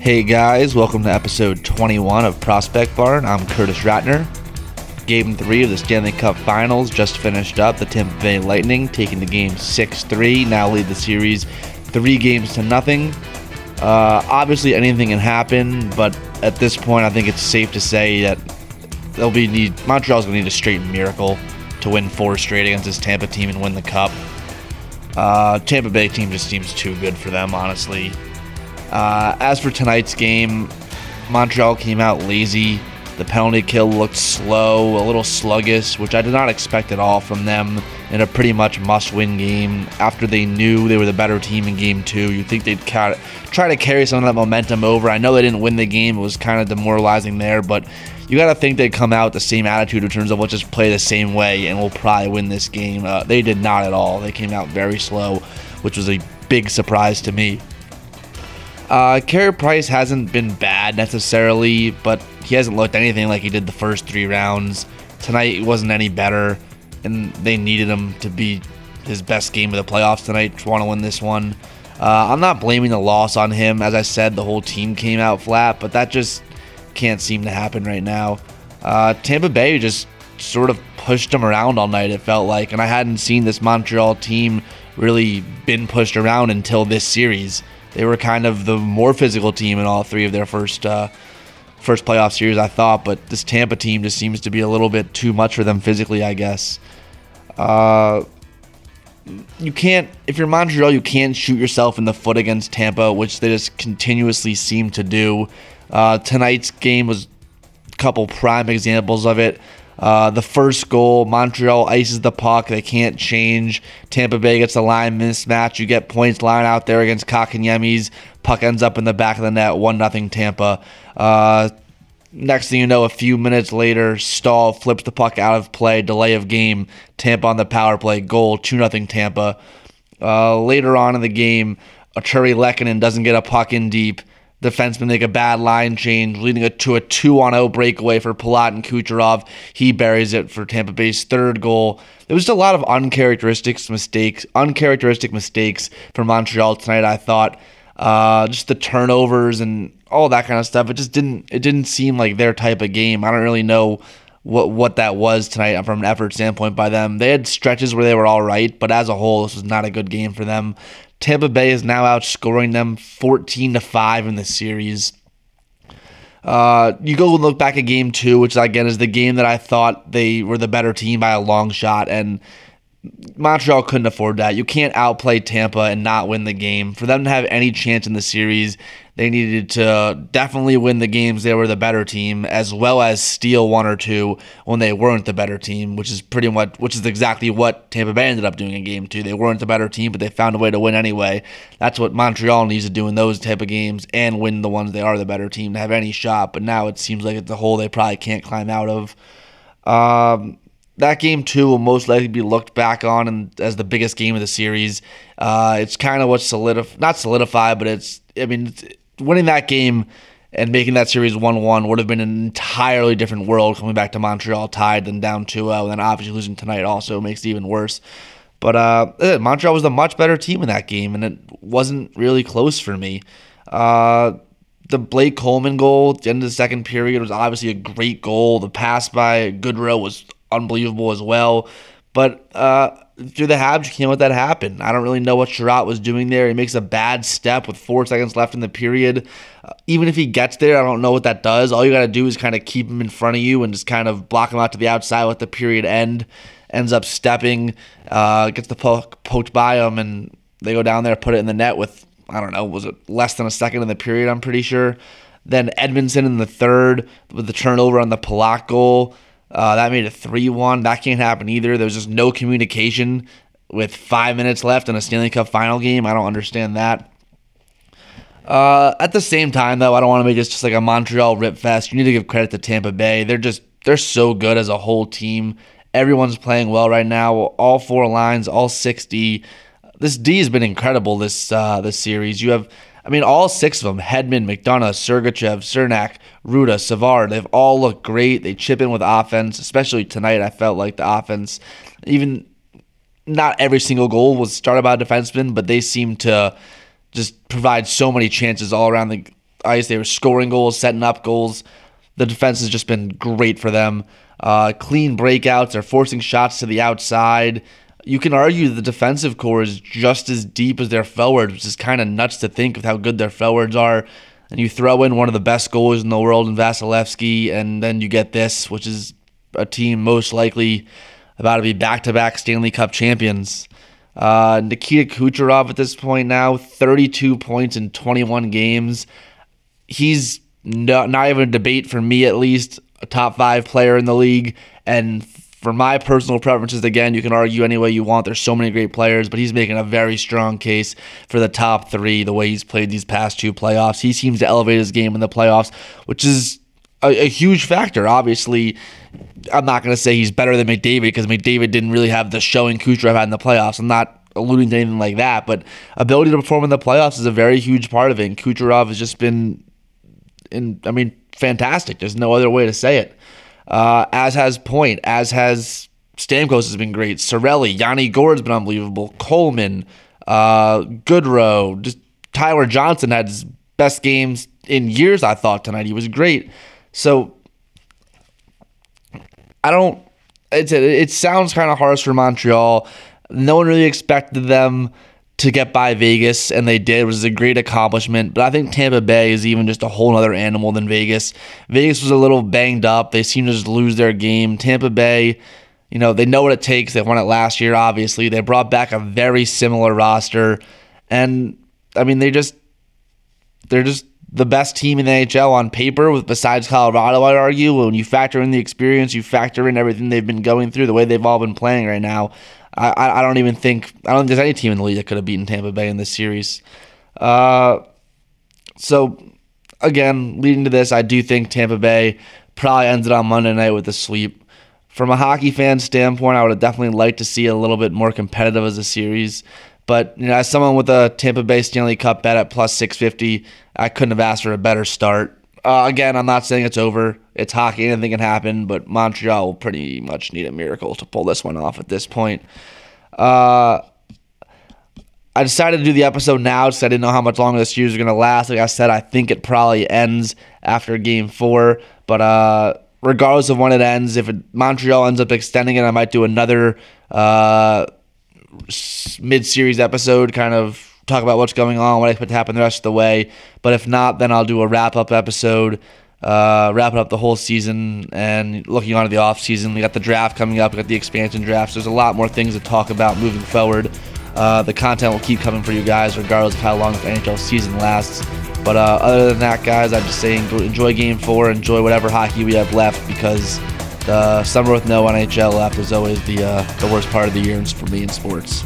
Hey guys, welcome to episode 21 of Prospect Barn. I'm Curtis Ratner. Game 3 of the Stanley Cup Finals just finished up. The Tampa Bay Lightning taking the game 6 3, now lead the series 3 games to nothing. Uh, obviously, anything can happen, but at this point, I think it's safe to say that they'll be need Montreal's gonna need a straight miracle to win four straight against this Tampa team and win the cup. Uh, Tampa Bay team just seems too good for them, honestly. Uh, as for tonight's game, Montreal came out lazy. The penalty kill looked slow, a little sluggish, which I did not expect at all from them in a pretty much must win game. After they knew they were the better team in game two, you'd think they'd try to carry some of that momentum over. I know they didn't win the game, it was kind of demoralizing there, but you got to think they'd come out with the same attitude in terms of let's just play the same way and we'll probably win this game. Uh, they did not at all. They came out very slow, which was a big surprise to me. Uh, Carey Price hasn't been bad necessarily, but he hasn't looked anything like he did the first three rounds. Tonight wasn't any better, and they needed him to be his best game of the playoffs tonight to want to win this one. Uh, I'm not blaming the loss on him. As I said, the whole team came out flat, but that just can't seem to happen right now. Uh, Tampa Bay just sort of pushed them around all night, it felt like, and I hadn't seen this Montreal team really been pushed around until this series they were kind of the more physical team in all three of their first uh, first playoff series, I thought. But this Tampa team just seems to be a little bit too much for them physically, I guess. Uh, you can't, if you're Montreal, you can't shoot yourself in the foot against Tampa, which they just continuously seem to do. Uh, tonight's game was a couple prime examples of it. Uh, the first goal, Montreal ices the puck. They can't change. Tampa Bay gets a line mismatch. You get Point's line out there against Kotkaniemi's. Puck ends up in the back of the net. 1 nothing Tampa. Uh, next thing you know, a few minutes later, Staal flips the puck out of play. Delay of game. Tampa on the power play. Goal. 2 nothing Tampa. Uh, later on in the game, Artturi Lehkonen doesn't get a puck in deep defensemen make a bad line change, leading it to a 2 on 0 breakaway for Palat and Kucherov. He buries it for Tampa Bay's third goal. There was just a lot of uncharacteristic mistakes, uncharacteristic mistakes for Montreal tonight. I thought uh, just the turnovers and all that kind of stuff. It just didn't it didn't seem like their type of game. I don't really know what what that was tonight from an effort standpoint by them. They had stretches where they were all right, but as a whole, this was not a good game for them. Tampa Bay is now outscoring them 14 to 5 in the series. Uh, you go and look back at game two, which again is the game that I thought they were the better team by a long shot, and Montreal couldn't afford that. You can't outplay Tampa and not win the game. For them to have any chance in the series, they needed to definitely win the games they were the better team, as well as steal one or two when they weren't the better team, which is pretty much which is exactly what Tampa Bay ended up doing in game two. They weren't the better team, but they found a way to win anyway. That's what Montreal needs to do in those type of games and win the ones they are the better team to have any shot. But now it seems like it's a hole they probably can't climb out of. Um, that game too will most likely be looked back on and as the biggest game of the series. Uh, it's kind of what solidified, not solidified, but it's I mean winning that game and making that series 1 1 would have been an entirely different world coming back to Montreal tied than down 2 0. And then obviously losing tonight also makes it even worse. But uh, eh, Montreal was the much better team in that game, and it wasn't really close for me. Uh, the Blake Coleman goal at the end of the second period was obviously a great goal. The pass by Goodrow was unbelievable as well. But uh, through the Habs, you can't let that happen. I don't really know what Chiarot was doing there. He makes a bad step with four seconds left in the period. Uh, even if he gets there, I don't know what that does. All you got to do is kind of keep him in front of you and just kind of block him out to the outside with the period end. Ends up stepping, uh, gets the puck poked by him, and they go down there, put it in the net with, I don't know, was it less than a second in the period, I'm pretty sure. Then Edmondson in the third with the turnover on the Palat goal. Uh, that made it 3 1. That can't happen either. There's just no communication with five minutes left in a Stanley Cup final game. I don't understand that. Uh, at the same time, though, I don't want to make this just like a Montreal rip fest. You need to give credit to Tampa Bay. They're just they're so good as a whole team. Everyone's playing well right now. All four lines, all 60. This D has been incredible this uh, this series. You have I mean, all six of them Hedman, McDonagh, Sergachev, Cernak, Rutta, Savard they've all looked great. They chip in with offense, especially tonight. I felt like the offense, even not every single goal was started by a defenseman, but they seem to just provide so many chances all around the ice. They were scoring goals, setting up goals. The defense has just been great for them. Uh, clean breakouts. They're forcing shots to the outside. You can argue the defensive core is just as deep as their forwards, which is kind of nuts to think of how good their forwards are. And you throw in one of the best goalies in the world in Vasilevskiy, and then you get this, which is a team most likely about to be back-to-back Stanley Cup champions. Uh, Nikita Kucherov at this point now, 32 points in 21 games. He's not, not even a debate for me, at least, a top five player in the league. And for my personal preferences, again, you can argue any way you want. There's so many great players, but he's making a very strong case for the top three the way he's played these past two playoffs. He seems to elevate his game in the playoffs, which is a, a huge factor. Obviously, I'm not going to say he's better than McDavid because McDavid didn't really have the showing Kucherov had in the playoffs. I'm not alluding to anything like that, but ability to perform in the playoffs is a very huge part of it. And Kucherov has just been, in I mean, fantastic. There's no other way to say it. Uh, as has Point, as has Stamkos has been great. Cirelli, Yanni Gourde's been unbelievable. Coleman, uh, Goodrow, just Tyler Johnson had his best games in years. I thought tonight he was great. So I don't. It's it sounds kind of harsh for Montreal. No one really expected them to get by Vegas, and they did. It was a great accomplishment. But I think Tampa Bay is even just a whole other animal than Vegas. Vegas was a little banged up. They seemed to just lose their game. Tampa Bay, you know, they know what it takes. They won it last year, obviously. They brought back a very similar roster. And I mean, they just they're just the best team in the NHL on paper, with besides Colorado, I'd argue. When you factor in the experience, you factor in everything they've been going through, the way they've all been playing right now. I, I don't even think I don't think there's any team in the league that could have beaten Tampa Bay in this series. Uh, so again, leading to this, I do think Tampa Bay probably ended on Monday night with a sweep. From a hockey fan standpoint, I would have definitely liked to see a little bit more competitive as a series. But you know, as someone with a Tampa Bay Stanley Cup bet at plus 650, I couldn't have asked for a better start. Uh, again, I'm not saying it's over. It's hockey. Anything can happen, but Montreal will pretty much need a miracle to pull this one off at this point. Uh, I decided to do the episode now because I didn't know how much longer this series is going to last. Like I said, I think it probably ends after game four. But uh, regardless of when it ends, if it, Montreal ends up extending it, I might do another uh, mid series episode, kind of talk about what's going on, what I expect to happen the rest of the way. But if not, then I'll do a wrap up episode, uh, wrapping up the whole season and looking on to the off season. We got the draft coming up, we got the expansion drafts. There's a lot more things to talk about moving forward. Uh, the content will keep coming for you guys, regardless of how long the NHL season lasts. But uh, other than that, guys, I'm just saying enjoy Game Four, enjoy whatever hockey we have left, because the summer with no NHL left is always the uh, the worst part of the year for me in sports.